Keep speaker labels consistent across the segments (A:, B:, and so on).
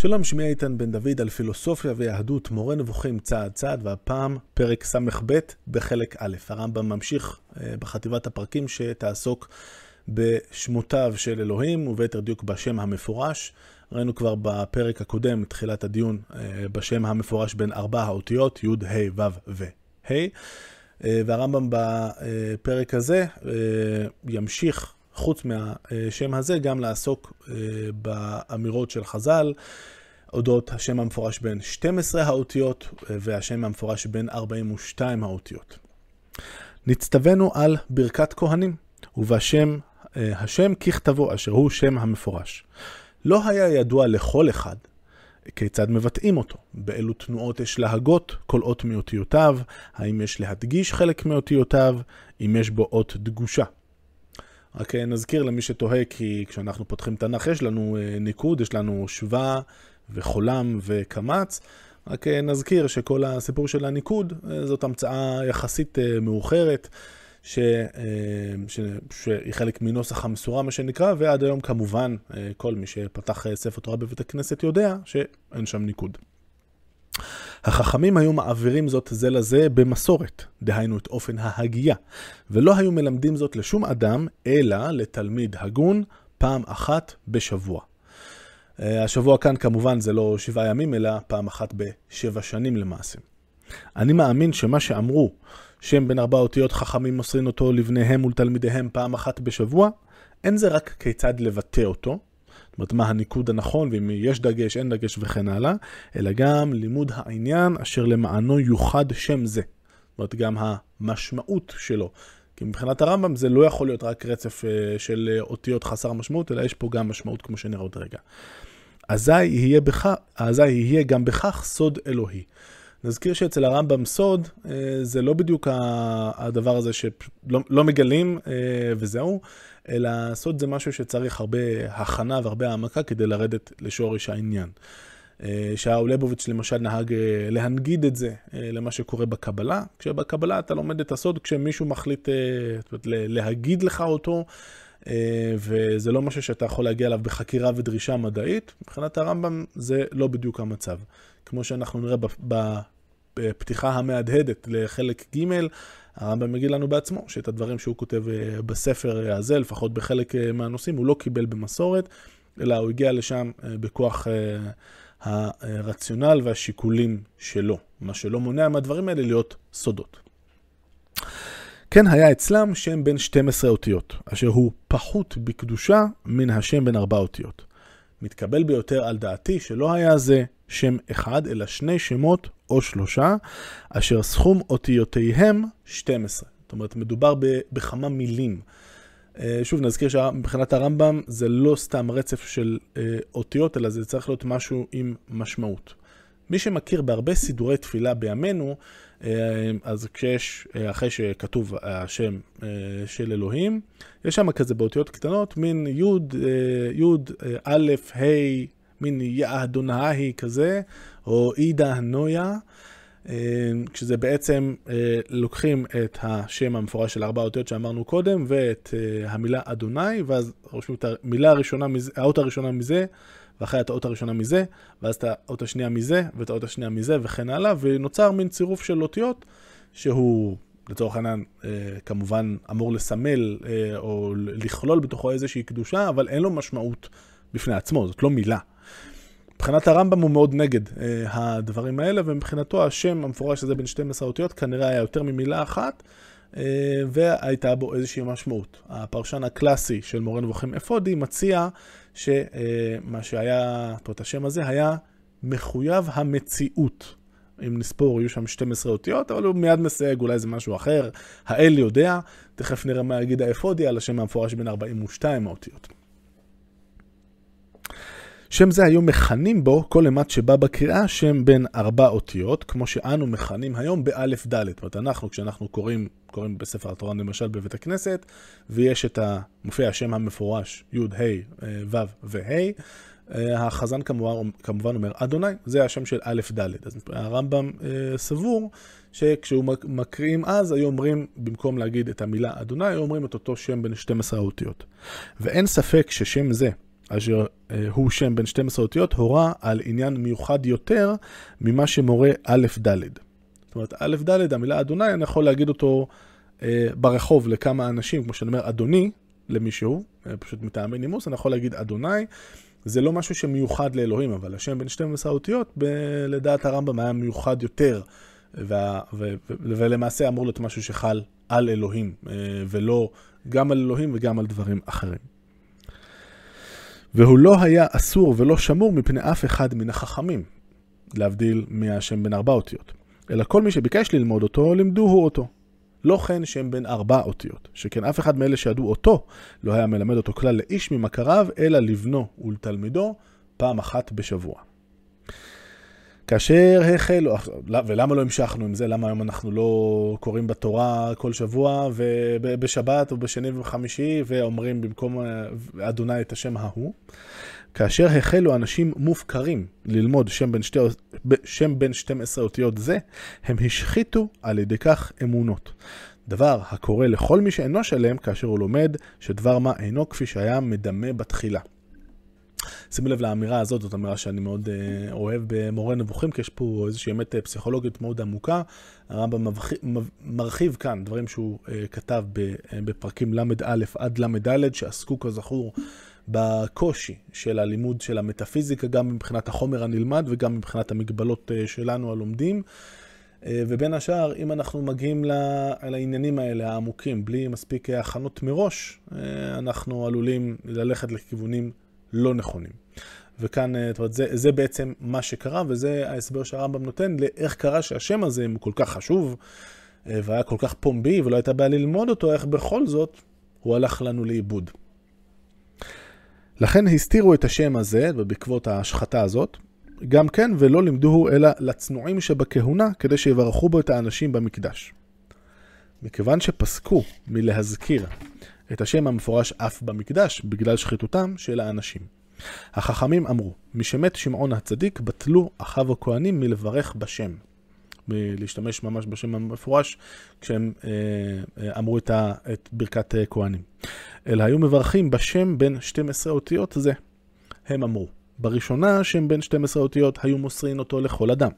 A: שלום, שמי איתן בן דוד על פילוסופיה ויהדות, מורה נבוכים צעד צעד, והפעם פרק ס"ב בחלק א'. הרמב"ם ממשיך אה, בחטיבת הפרקים שתעסוק בשמותיו של אלוהים, וביתר דיוק בשם המפורש. ראינו כבר בפרק הקודם, תחילת הדיון, אה, בשם המפורש בין ארבע האותיות, י', ה', ו' וה'. אה, והרמב"ם בפרק הזה ימשיך חוץ מהשם הזה, גם לעסוק באמירות של חז"ל, אודות השם המפורש בין 12 האותיות והשם המפורש בין 42 האותיות. נצטווינו על ברכת כהנים, ובשם השם ככתבו, אשר הוא שם המפורש. לא היה ידוע לכל אחד כיצד מבטאים אותו, באילו תנועות יש להגות כל אות מאותיותיו, האם יש להדגיש חלק מאותיותיו, אם יש בו אות דגושה. רק נזכיר למי שתוהה, כי כשאנחנו פותחים תנ"ך יש לנו אה, ניקוד, יש לנו שווה וחולם וקמץ. רק אה, נזכיר שכל הסיפור של הניקוד אה, זאת המצאה יחסית מאוחרת, ש... ש... שהיא חלק מנוסח המסורה, מה שנקרא, ועד היום כמובן כל מי שפתח ספר תורה בבית הכנסת יודע שאין שם ניקוד. החכמים היו מעבירים זאת זה לזה במסורת, דהיינו את אופן ההגייה, ולא היו מלמדים זאת לשום אדם, אלא לתלמיד הגון פעם אחת בשבוע. אה, השבוע כאן כמובן זה לא שבעה ימים, אלא פעם אחת בשבע שנים למעשה. אני מאמין שמה שאמרו, שם בין ארבע אותיות חכמים מוסרים אותו לבניהם ולתלמידיהם פעם אחת בשבוע, אין זה רק כיצד לבטא אותו, זאת אומרת, מה הניקוד הנכון, ואם יש דגש, אין דגש וכן הלאה, אלא גם לימוד העניין אשר למענו יוחד שם זה. זאת אומרת, גם המשמעות שלו. כי מבחינת הרמב"ם זה לא יכול להיות רק רצף אה, של אה, אותיות חסר משמעות, אלא יש פה גם משמעות כמו שנראה עוד רגע. אזי יהיה, בכ... אזי יהיה גם בכך סוד אלוהי. נזכיר שאצל הרמב"ם סוד אה, זה לא בדיוק הדבר הזה שלא לא מגלים וזהו, אלא סוד זה משהו שצריך הרבה הכנה והרבה העמקה כדי לרדת לשורש העניין. אה, שאול ליבוביץ' למשל נהג אה, להנגיד את זה אה, למה שקורה בקבלה, כשבקבלה אתה לומד את הסוד כשמישהו מחליט להגיד לך אותו, וזה לא משהו שאתה יכול להגיע אליו בחקירה ודרישה מדעית, מבחינת הרמב"ם זה לא בדיוק המצב. כמו שאנחנו נראה בפתיחה המהדהדת לחלק ג', הרמב"ם מגיד לנו בעצמו שאת הדברים שהוא כותב אה, בספר הזה, לפחות בחלק אה, מהנושאים, הוא לא קיבל במסורת, אלא הוא הגיע לשם אה, בכוח הרציונל והשיקולים שלו, מה שלא מונע מהדברים האלה להיות סודות. כן היה אצלם שם בין 12 אותיות, אשר הוא פחות בקדושה מן השם בין ארבע אותיות. מתקבל ביותר על דעתי שלא היה זה שם אחד, אלא שני שמות או שלושה, אשר סכום אותיותיהם 12. זאת אומרת, מדובר בכמה מילים. אה, שוב, נזכיר שמבחינת הרמב"ם זה לא סתם רצף של אה, אותיות, אלא זה צריך להיות משהו עם משמעות. מי שמכיר בהרבה סידורי תפילה בימינו, אה, אז כשיש, אחרי שכתוב השם של אלוהים, יש שם כזה באותיות קטנות, מין י', י', א', ה', מין יא אדוני כזה, או אידה נויה, אה, כשזה בעצם אה, לוקחים את השם המפורש של ארבע אותיות שאמרנו קודם, ואת אה, המילה אדוני, ואז רושמים את המילה הראשונה האות הראשונה מזה, ואחרי את האות הראשונה מזה, ואז את האות השנייה מזה, ואת האות השנייה מזה, וכן הלאה, ונוצר מין צירוף של אותיות, שהוא לצורך העניין, כמובן אמור לסמל או לכלול בתוכו איזושהי קדושה, אבל אין לו משמעות בפני עצמו, זאת לא מילה. מבחינת הרמב"ם הוא מאוד נגד אה, הדברים האלה, ומבחינתו השם המפורש הזה בין 12 אותיות כנראה היה יותר ממילה אחת, אה, והייתה בו איזושהי משמעות. הפרשן הקלאסי של מורה נבוכים אפודי מציע שמה אה, שהיה, זאת אומרת השם הזה היה מחויב המציאות. אם נספור, יהיו שם 12 אותיות, אבל הוא מיד מסייג, אולי זה משהו אחר. האל יודע, תכף נראה מה יגיד האפודי על השם המפורש בין 42 האותיות. שם זה היו מכנים בו כל אימת שבא בקריאה שם בין ארבע אותיות, כמו שאנו מכנים היום באלף דלת. זאת אומרת, אנחנו, כשאנחנו קוראים, קוראים בספר התורה למשל בבית הכנסת, ויש את ה... מופיע השם המפורש, י', ה', ו' וה', החזן כמובן, כמובן אומר אדוני, זה השם של א' ד'. אז הרמב"ם אה, סבור שכשהוא מקריאים אז, היו אומרים, במקום להגיד את המילה אדוני, היו אומרים את אותו שם בין 12 האותיות. ואין ספק ששם זה, אשר אה, הוא שם בין 12 אותיות, הורה על עניין מיוחד יותר ממה שמורה א' ד'. זאת אומרת, א' ד', המילה אדוני, אני יכול להגיד אותו אה, ברחוב לכמה אנשים, כמו שאני אומר, אדוני, למישהו, אה, פשוט מטעמי נימוס, אני יכול להגיד אדוני. זה לא משהו שמיוחד לאלוהים, אבל השם בין 12 אותיות, ב- לדעת הרמב"ם היה מיוחד יותר, וה- ו- ו- ולמעשה אמור להיות משהו שחל על אלוהים, אה, ולא גם על אלוהים וגם על דברים אחרים. והוא לא היה אסור ולא שמור מפני אף אחד מן החכמים, להבדיל מהשם בין ארבע אותיות. אלא כל מי שביקש ללמוד אותו, לימדוהו אותו. לא כן שם בין ארבע אותיות, שכן אף אחד מאלה שידעו אותו לא היה מלמד אותו כלל לאיש ממכריו, אלא לבנו ולתלמידו פעם אחת בשבוע. כאשר החלו, ולמה לא המשכנו עם זה? למה היום אנחנו לא קוראים בתורה כל שבוע ובשבת או בשני ובחמישי ואומרים במקום אדוני את השם ההוא? כאשר החלו אנשים מופקרים ללמוד שם בין, שתי, שם בין 12 אותיות זה, הם השחיתו על ידי כך אמונות. דבר הקורא לכל מי שאינו שלם כאשר הוא לומד שדבר מה אינו כפי שהיה מדמה בתחילה. שימו לב לאמירה הזאת, זאת אמירה שאני מאוד uh, אוהב במורה נבוכים, כי יש פה איזושהי אמת אה, פסיכולוגית מאוד עמוקה. הרמב"ם מרחיב כאן דברים שהוא uh, כתב בפרקים ל"א עד ל"ד, שעסקו כזכור בקושי של הלימוד של המטאפיזיקה, גם מבחינת החומר הנלמד וגם מבחינת המגבלות uh, שלנו הלומדים. ובין השאר, אם אנחנו מגיעים לעניינים האלה העמוקים, בלי מספיק הכנות מראש, אנחנו עלולים ללכת לכיוונים לא נכונים. וכאן, אה, זאת אומרת, זה, זה בעצם מה שקרה, וזה ההסבר שהרמב"ם נותן לאיך קרה שהשם הזה הוא כל כך חשוב, אה, והיה כל כך פומבי, ולא הייתה בעיה ללמוד אותו, איך בכל זאת הוא הלך לנו לאיבוד. לכן הסתירו את השם הזה, ובעקבות ההשחתה הזאת, גם כן, ולא לימדוהו אלא לצנועים שבכהונה, כדי שיברכו בו את האנשים במקדש. מכיוון שפסקו מלהזכיר את השם המפורש אף במקדש, בגלל שחיתותם של האנשים. החכמים אמרו, משמת שמעון הצדיק, בטלו אחיו הכהנים מלברך בשם. להשתמש ממש בשם המפורש, כשהם אה, אה, אמרו את, ה, את ברכת אה, כהנים. אלא היו מברכים בשם בין 12 אותיות זה. הם אמרו, בראשונה שם בין 12 אותיות היו מוסרין אותו לכל אדם.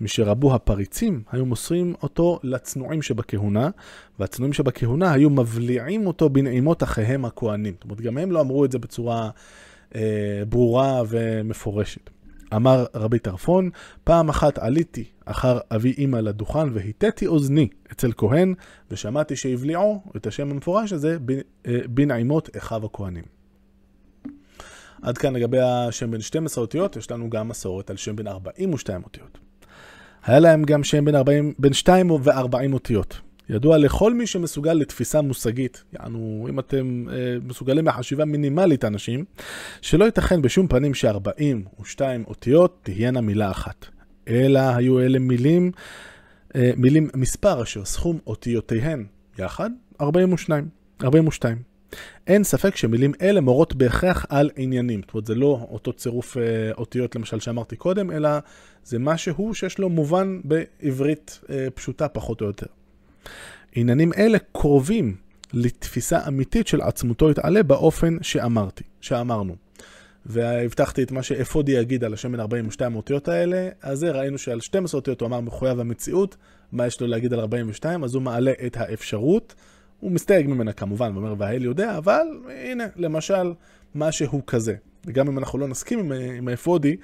A: משרבו הפריצים, היו מוסרים אותו לצנועים שבכהונה, והצנועים שבכהונה היו מבליעים אותו בנעימות אחיהם הכהנים. זאת אומרת, גם הם לא אמרו את זה בצורה אה, ברורה ומפורשת. אמר רבי טרפון, פעם אחת עליתי אחר אבי אמא לדוכן והיטאתי אוזני אצל כהן, ושמעתי שהבליעו את השם המפורש הזה אה, בנעימות אחיו הכהנים. עד כאן לגבי השם בין 12 אותיות, יש לנו גם מסורת על שם בין 42 אותיות. היה להם גם שם בין, 40, בין 2 ו-40 אותיות. ידוע לכל מי שמסוגל לתפיסה מושגית, יענו, אם אתם אה, מסוגלים לחשיבה מינימלית אנשים, שלא ייתכן בשום פנים ש-42 אותיות תהיינה מילה אחת. אלא היו אלה מילים, אה, מילים מספר אשר סכום אותיותיהן יחד 42. 42. אין ספק שמילים אלה מורות בהכרח על עניינים. זאת אומרת, זה לא אותו צירוף אה, אותיות למשל שאמרתי קודם, אלא זה משהו שיש לו מובן בעברית אה, פשוטה פחות או יותר. עניינים אלה קרובים לתפיסה אמיתית של עצמותו יתעלה באופן שאמרתי, שאמרנו. והבטחתי את מה שאפודי יגיד על השמן 42 האותיות האלה, אז זה ראינו שעל 12 אותיות הוא אמר מחויב המציאות, מה יש לו להגיד על 42, אז הוא מעלה את האפשרות. הוא מסתייג ממנה כמובן, ואומר והאל יודע, אבל הנה, למשל, משהו כזה. וגם אם אנחנו לא נסכים עם, עם האפודי,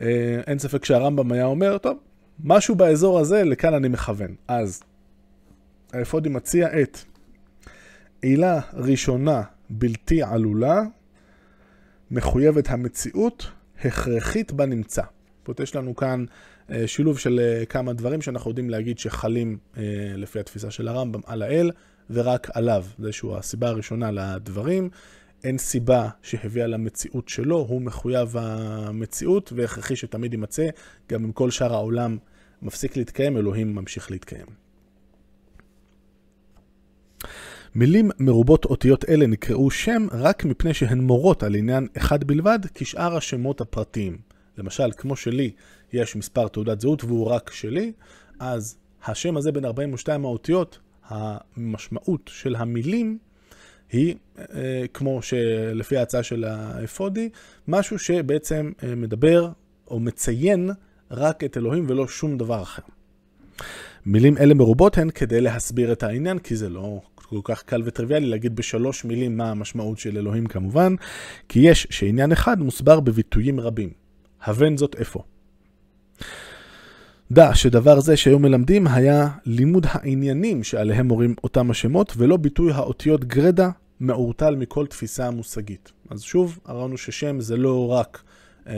A: אה, אין ספק שהרמב"ם היה אומר, טוב, משהו באזור הזה, לכאן אני מכוון. אז, האפודי מציע את עילה ראשונה בלתי עלולה, מחויבת המציאות, הכרחית בנמצא. זאת יש לנו כאן אה, שילוב של אה, כמה דברים שאנחנו יודעים להגיד שחלים לפי התפיסה של הרמב"ם על האל. ורק עליו. זה שהוא הסיבה הראשונה לדברים. אין סיבה שהביאה למציאות שלו, הוא מחויב המציאות והכרחי שתמיד יימצא, גם אם כל שאר העולם מפסיק להתקיים, אלוהים ממשיך להתקיים. מילים מרובות אותיות אלה נקראו שם רק מפני שהן מורות על עניין אחד בלבד כשאר השמות הפרטיים. למשל, כמו שלי יש מספר תעודת זהות והוא רק שלי, אז השם הזה בין 42 האותיות המשמעות של המילים היא, כמו שלפי ההצעה של האפודי, משהו שבעצם מדבר או מציין רק את אלוהים ולא שום דבר אחר. מילים אלה מרובות הן כדי להסביר את העניין, כי זה לא כל כך קל וטריוויאלי להגיד בשלוש מילים מה המשמעות של אלוהים כמובן, כי יש שעניין אחד מוסבר בביטויים רבים. הבן זאת אפוא. דע שדבר זה שהיו מלמדים היה לימוד העניינים שעליהם מורים אותם השמות, ולא ביטוי האותיות גרדה מעורטל מכל תפיסה מושגית. אז שוב, הראינו ששם זה לא רק אה,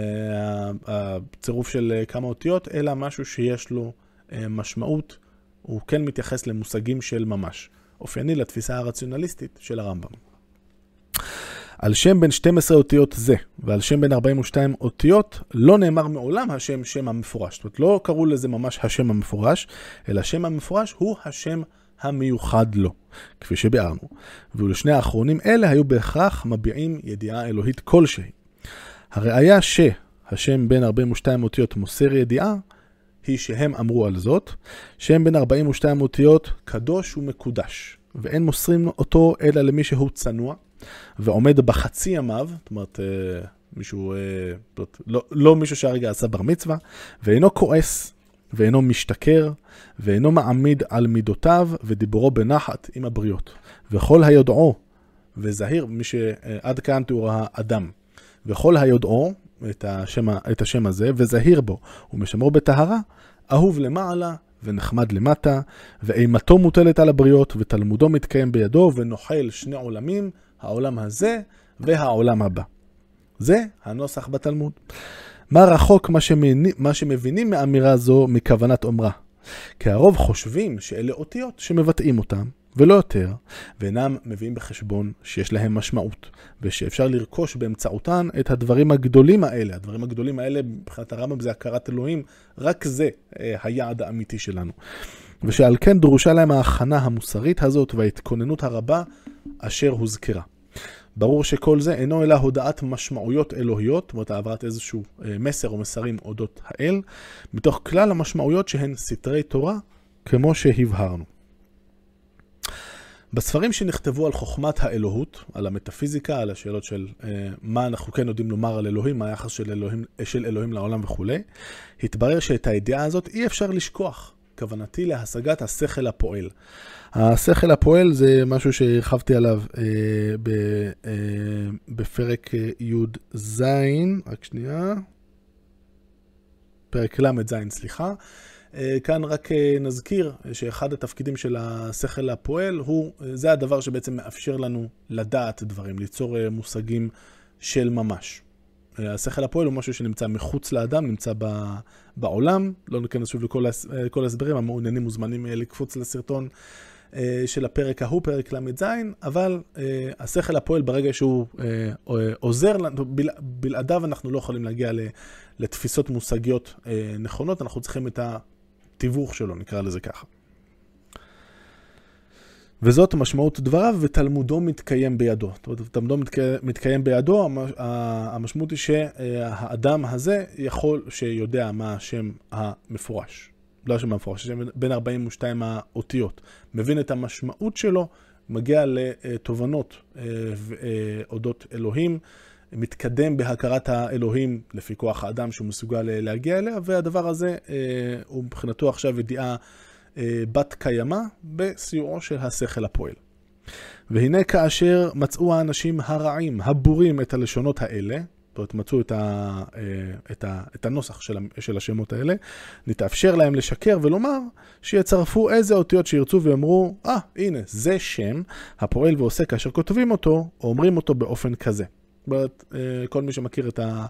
A: הצירוף של אה, כמה אותיות, אלא משהו שיש לו אה, משמעות, הוא כן מתייחס למושגים של ממש. אופייני לתפיסה הרציונליסטית של הרמב"ם. על שם בין 12 אותיות זה, ועל שם בין 42 אותיות, לא נאמר מעולם השם שם המפורש. זאת אומרת, לא קראו לזה ממש השם המפורש, אלא השם המפורש הוא השם המיוחד לו, כפי שביארנו. ולשני האחרונים אלה היו בהכרח מביעים ידיעה אלוהית כלשהי. הראיה שהשם בין 42 אותיות מוסר ידיעה, היא שהם אמרו על זאת, שם בין 42 אותיות קדוש ומקודש, ואין מוסרים אותו אלא למי שהוא צנוע, ועומד בחצי ימיו, זאת אומרת, אה, מישהו, אה, לא, לא מישהו שהרגע עשה בר מצווה, ואינו כועס, ואינו משתכר, ואינו מעמיד על מידותיו, ודיבורו בנחת עם הבריות. וכל היודעו, וזהיר, מי שעד כאן תיאור האדם, וכל היודעו, את השם, את השם הזה, וזהיר בו, ומשמרו בטהרה, אהוב למעלה ונחמד למטה, ואימתו מוטלת על הבריות, ותלמודו מתקיים בידו, ונוחל שני עולמים, העולם הזה והעולם הבא. זה הנוסח בתלמוד. מה רחוק מה, שמני, מה שמבינים מאמירה זו מכוונת אומרה? כי הרוב חושבים שאלה אותיות שמבטאים אותם, ולא יותר, ואינם מביאים בחשבון שיש להם משמעות, ושאפשר לרכוש באמצעותן את הדברים הגדולים האלה. הדברים הגדולים האלה, מבחינת הרמב"ם זה הכרת אלוהים, רק זה אה, היעד האמיתי שלנו. ושעל כן דרושה להם ההכנה המוסרית הזאת וההתכוננות הרבה אשר הוזכרה. ברור שכל זה אינו אלא הודעת משמעויות אלוהיות, זאת אומרת העברת איזשהו אה, מסר או מסרים אודות האל, מתוך כלל המשמעויות שהן סתרי תורה, כמו שהבהרנו. בספרים שנכתבו על חוכמת האלוהות, על המטאפיזיקה, על השאלות של אה, מה אנחנו כן יודעים לומר על אלוהים, מה היחס של אלוהים, של אלוהים לעולם וכולי, התברר שאת הידיעה הזאת אי אפשר לשכוח. כוונתי להשגת השכל הפועל. השכל הפועל זה משהו שהרחבתי עליו אה, ב, אה, בפרק אה, י"ז, רק שנייה, פרק ל"ז, סליחה. אה, כאן רק אה, נזכיר שאחד התפקידים של השכל הפועל הוא, אה, זה הדבר שבעצם מאפשר לנו לדעת דברים, ליצור מושגים של ממש. השכל הפועל הוא משהו שנמצא מחוץ לאדם, נמצא בעולם, לא ניכנס שוב לכל ההסברים, המעוניינים מוזמנים לקפוץ לסרטון של הפרק ההוא, פרק ל"ז, אבל השכל הפועל ברגע שהוא עוזר לנו, בלעדיו אנחנו לא יכולים להגיע לתפיסות מושגיות נכונות, אנחנו צריכים את. התיווך שלו, נקרא לזה ככה. וזאת משמעות דבריו, ותלמודו מתקיים בידו. זאת אומרת, תלמודו מתקיים בידו, המשמעות היא שהאדם הזה יכול, שיודע מה השם המפורש. לא השם המפורש, השם בין 42 האותיות. מבין את המשמעות שלו, מגיע לתובנות אה, אה, אודות אלוהים. מתקדם בהכרת האלוהים לפי כוח האדם שהוא מסוגל אה, להגיע אליה, והדבר הזה הוא מבחינתו עכשיו ידיעה בת קיימא בסיועו של השכל הפועל. והנה כאשר מצאו האנשים הרעים, הבורים, את הלשונות האלה, זאת אומרת, מצאו את, ה, את, ה, את הנוסח של, של השמות האלה, נתאפשר להם לשקר ולומר שיצרפו איזה אותיות שירצו ויאמרו, אה, ah, הנה, זה שם הפועל ועושה כאשר כותבים אותו, או אומרים אותו באופן כזה. אומרת, אה, כל מי שמכיר את אה,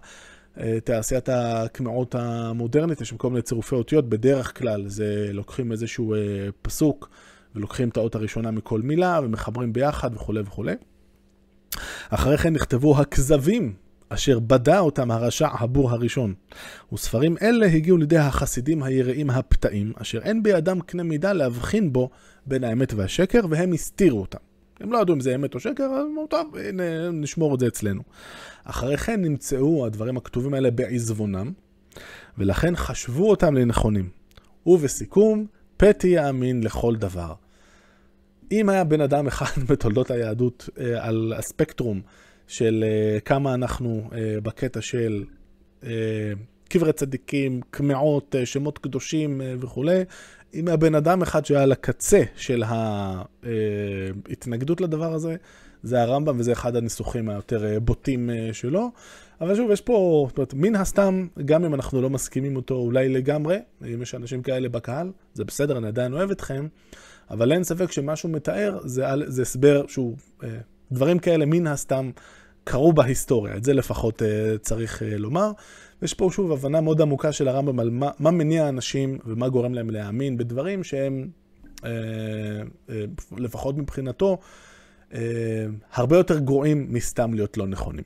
A: תעשיית הקמעות המודרנית, יש שם כל מיני צירופי אותיות, בדרך כלל זה לוקחים איזשהו אה, פסוק ולוקחים את האות הראשונה מכל מילה ומחברים ביחד וכולי וכולי. אחרי כן נכתבו הכזבים אשר בדה אותם הרשע הבור הראשון. וספרים אלה הגיעו לידי החסידים היראים הפתאים, אשר אין בידם קנה מידה להבחין בו בין האמת והשקר, והם הסתירו אותם. הם לא ידעו אם זה אמת או שקר, אז אמרו, טוב, נשמור את זה אצלנו. אחרי כן נמצאו הדברים הכתובים האלה בעזבונם, ולכן חשבו אותם לנכונים. ובסיכום, פתי יאמין לכל דבר. אם היה בן אדם אחד בתולדות היהדות על הספקטרום של כמה אנחנו בקטע של קברי צדיקים, קמעות, שמות קדושים וכולי, אם היה בן אדם אחד שהיה על הקצה של ההתנגדות לדבר הזה, זה הרמב"ם, וזה אחד הניסוחים היותר אה, בוטים אה, שלו. אבל שוב, יש פה, זאת אומרת, מן הסתם, גם אם אנחנו לא מסכימים אותו אולי לגמרי, אם יש אנשים כאלה בקהל, זה בסדר, אני עדיין אוהב אתכם, אבל אין ספק שמה שהוא מתאר זה, זה הסבר שהוא, אה, דברים כאלה מן הסתם קרו בהיסטוריה, את זה לפחות צריך לומר. יש פה שוב הבנה מאוד עמוקה של הרמב"ם על מה, מה מניע אנשים ומה גורם להם להאמין בדברים שהם, לפחות מבחינתו, אה, הרבה יותר גרועים מסתם להיות לא נכונים.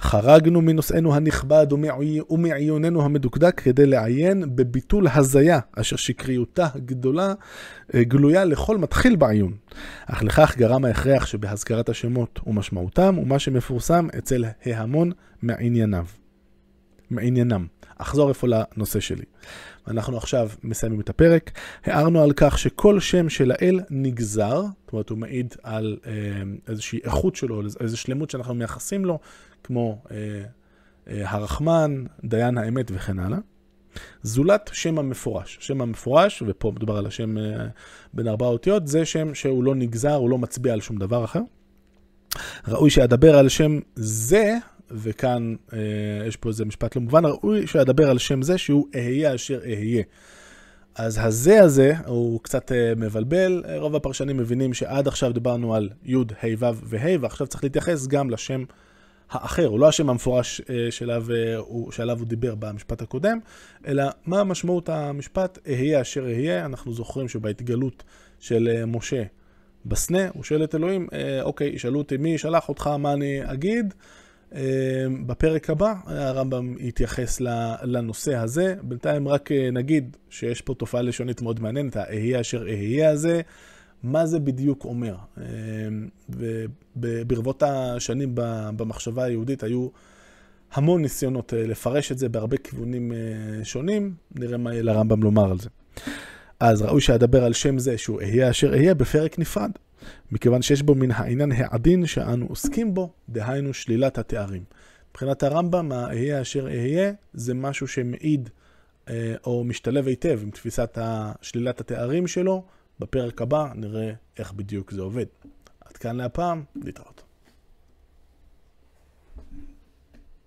A: חרגנו מנושאנו הנכבד ומעיוננו המדוקדק כדי לעיין בביטול הזיה, אשר שקריותה גדולה, אה, גלויה לכל מתחיל בעיון. אך לכך גרם ההכרח שבהזכרת השמות ומשמעותם, ומה שמפורסם אצל ההמון מענייניו. מעניינם. אחזור איפה לנושא שלי. אנחנו עכשיו מסיימים את הפרק. הערנו על כך שכל שם של האל נגזר, זאת אומרת הוא מעיד על אה, איזושהי איכות שלו, איזו שלמות שאנחנו מייחסים לו, כמו אה, אה, הרחמן, דיין האמת וכן הלאה. זולת שם המפורש. שם המפורש, ופה מדובר על השם אה, בין ארבע אותיות, זה שם שהוא לא נגזר, הוא לא מצביע על שום דבר אחר. ראוי שאדבר על שם זה וכאן אה, יש פה איזה משפט לא מובן, ראוי שאדבר על שם זה שהוא אהיה אשר אהיה. אז הזה הזה הוא קצת אה, מבלבל, רוב הפרשנים מבינים שעד עכשיו דיברנו על י', ה', ו' וה', ועכשיו צריך להתייחס גם לשם האחר, הוא לא השם המפורש אה, שלו, הוא, שעליו הוא דיבר במשפט הקודם, אלא מה משמעות המשפט אהיה אשר אהיה, אנחנו זוכרים שבהתגלות של אה, משה בסנה, הוא שואל את אלוהים, אה, אוקיי, ישאלו אותי מי שלח אותך, מה אני אגיד? אמ, בפרק הבא הרמב"ם יתייחס לנושא הזה. בינתיים רק אה, נגיד שיש פה תופעה לשונית מאוד מעניינת, האהיה אשר אהיה הזה, מה זה בדיוק אומר. אמ, וברבות השנים במחשבה היהודית היו המון ניסיונות אה, לפרש את זה בהרבה כיוונים אה, שונים, נראה מה יהיה לרמב"ם לומר על זה. אז ראוי שאדבר על שם זה שהוא אהיה אשר אהיה בפרק נפרד. מכיוון שיש בו מן העניין העדין שאנו עוסקים בו, דהיינו שלילת התארים. מבחינת הרמב"ם, האהיה אשר אהיה, זה משהו שמעיד אה, או משתלב היטב עם תפיסת שלילת התארים שלו. בפרק הבא נראה איך בדיוק זה עובד. עד כאן להפעם, להתראות.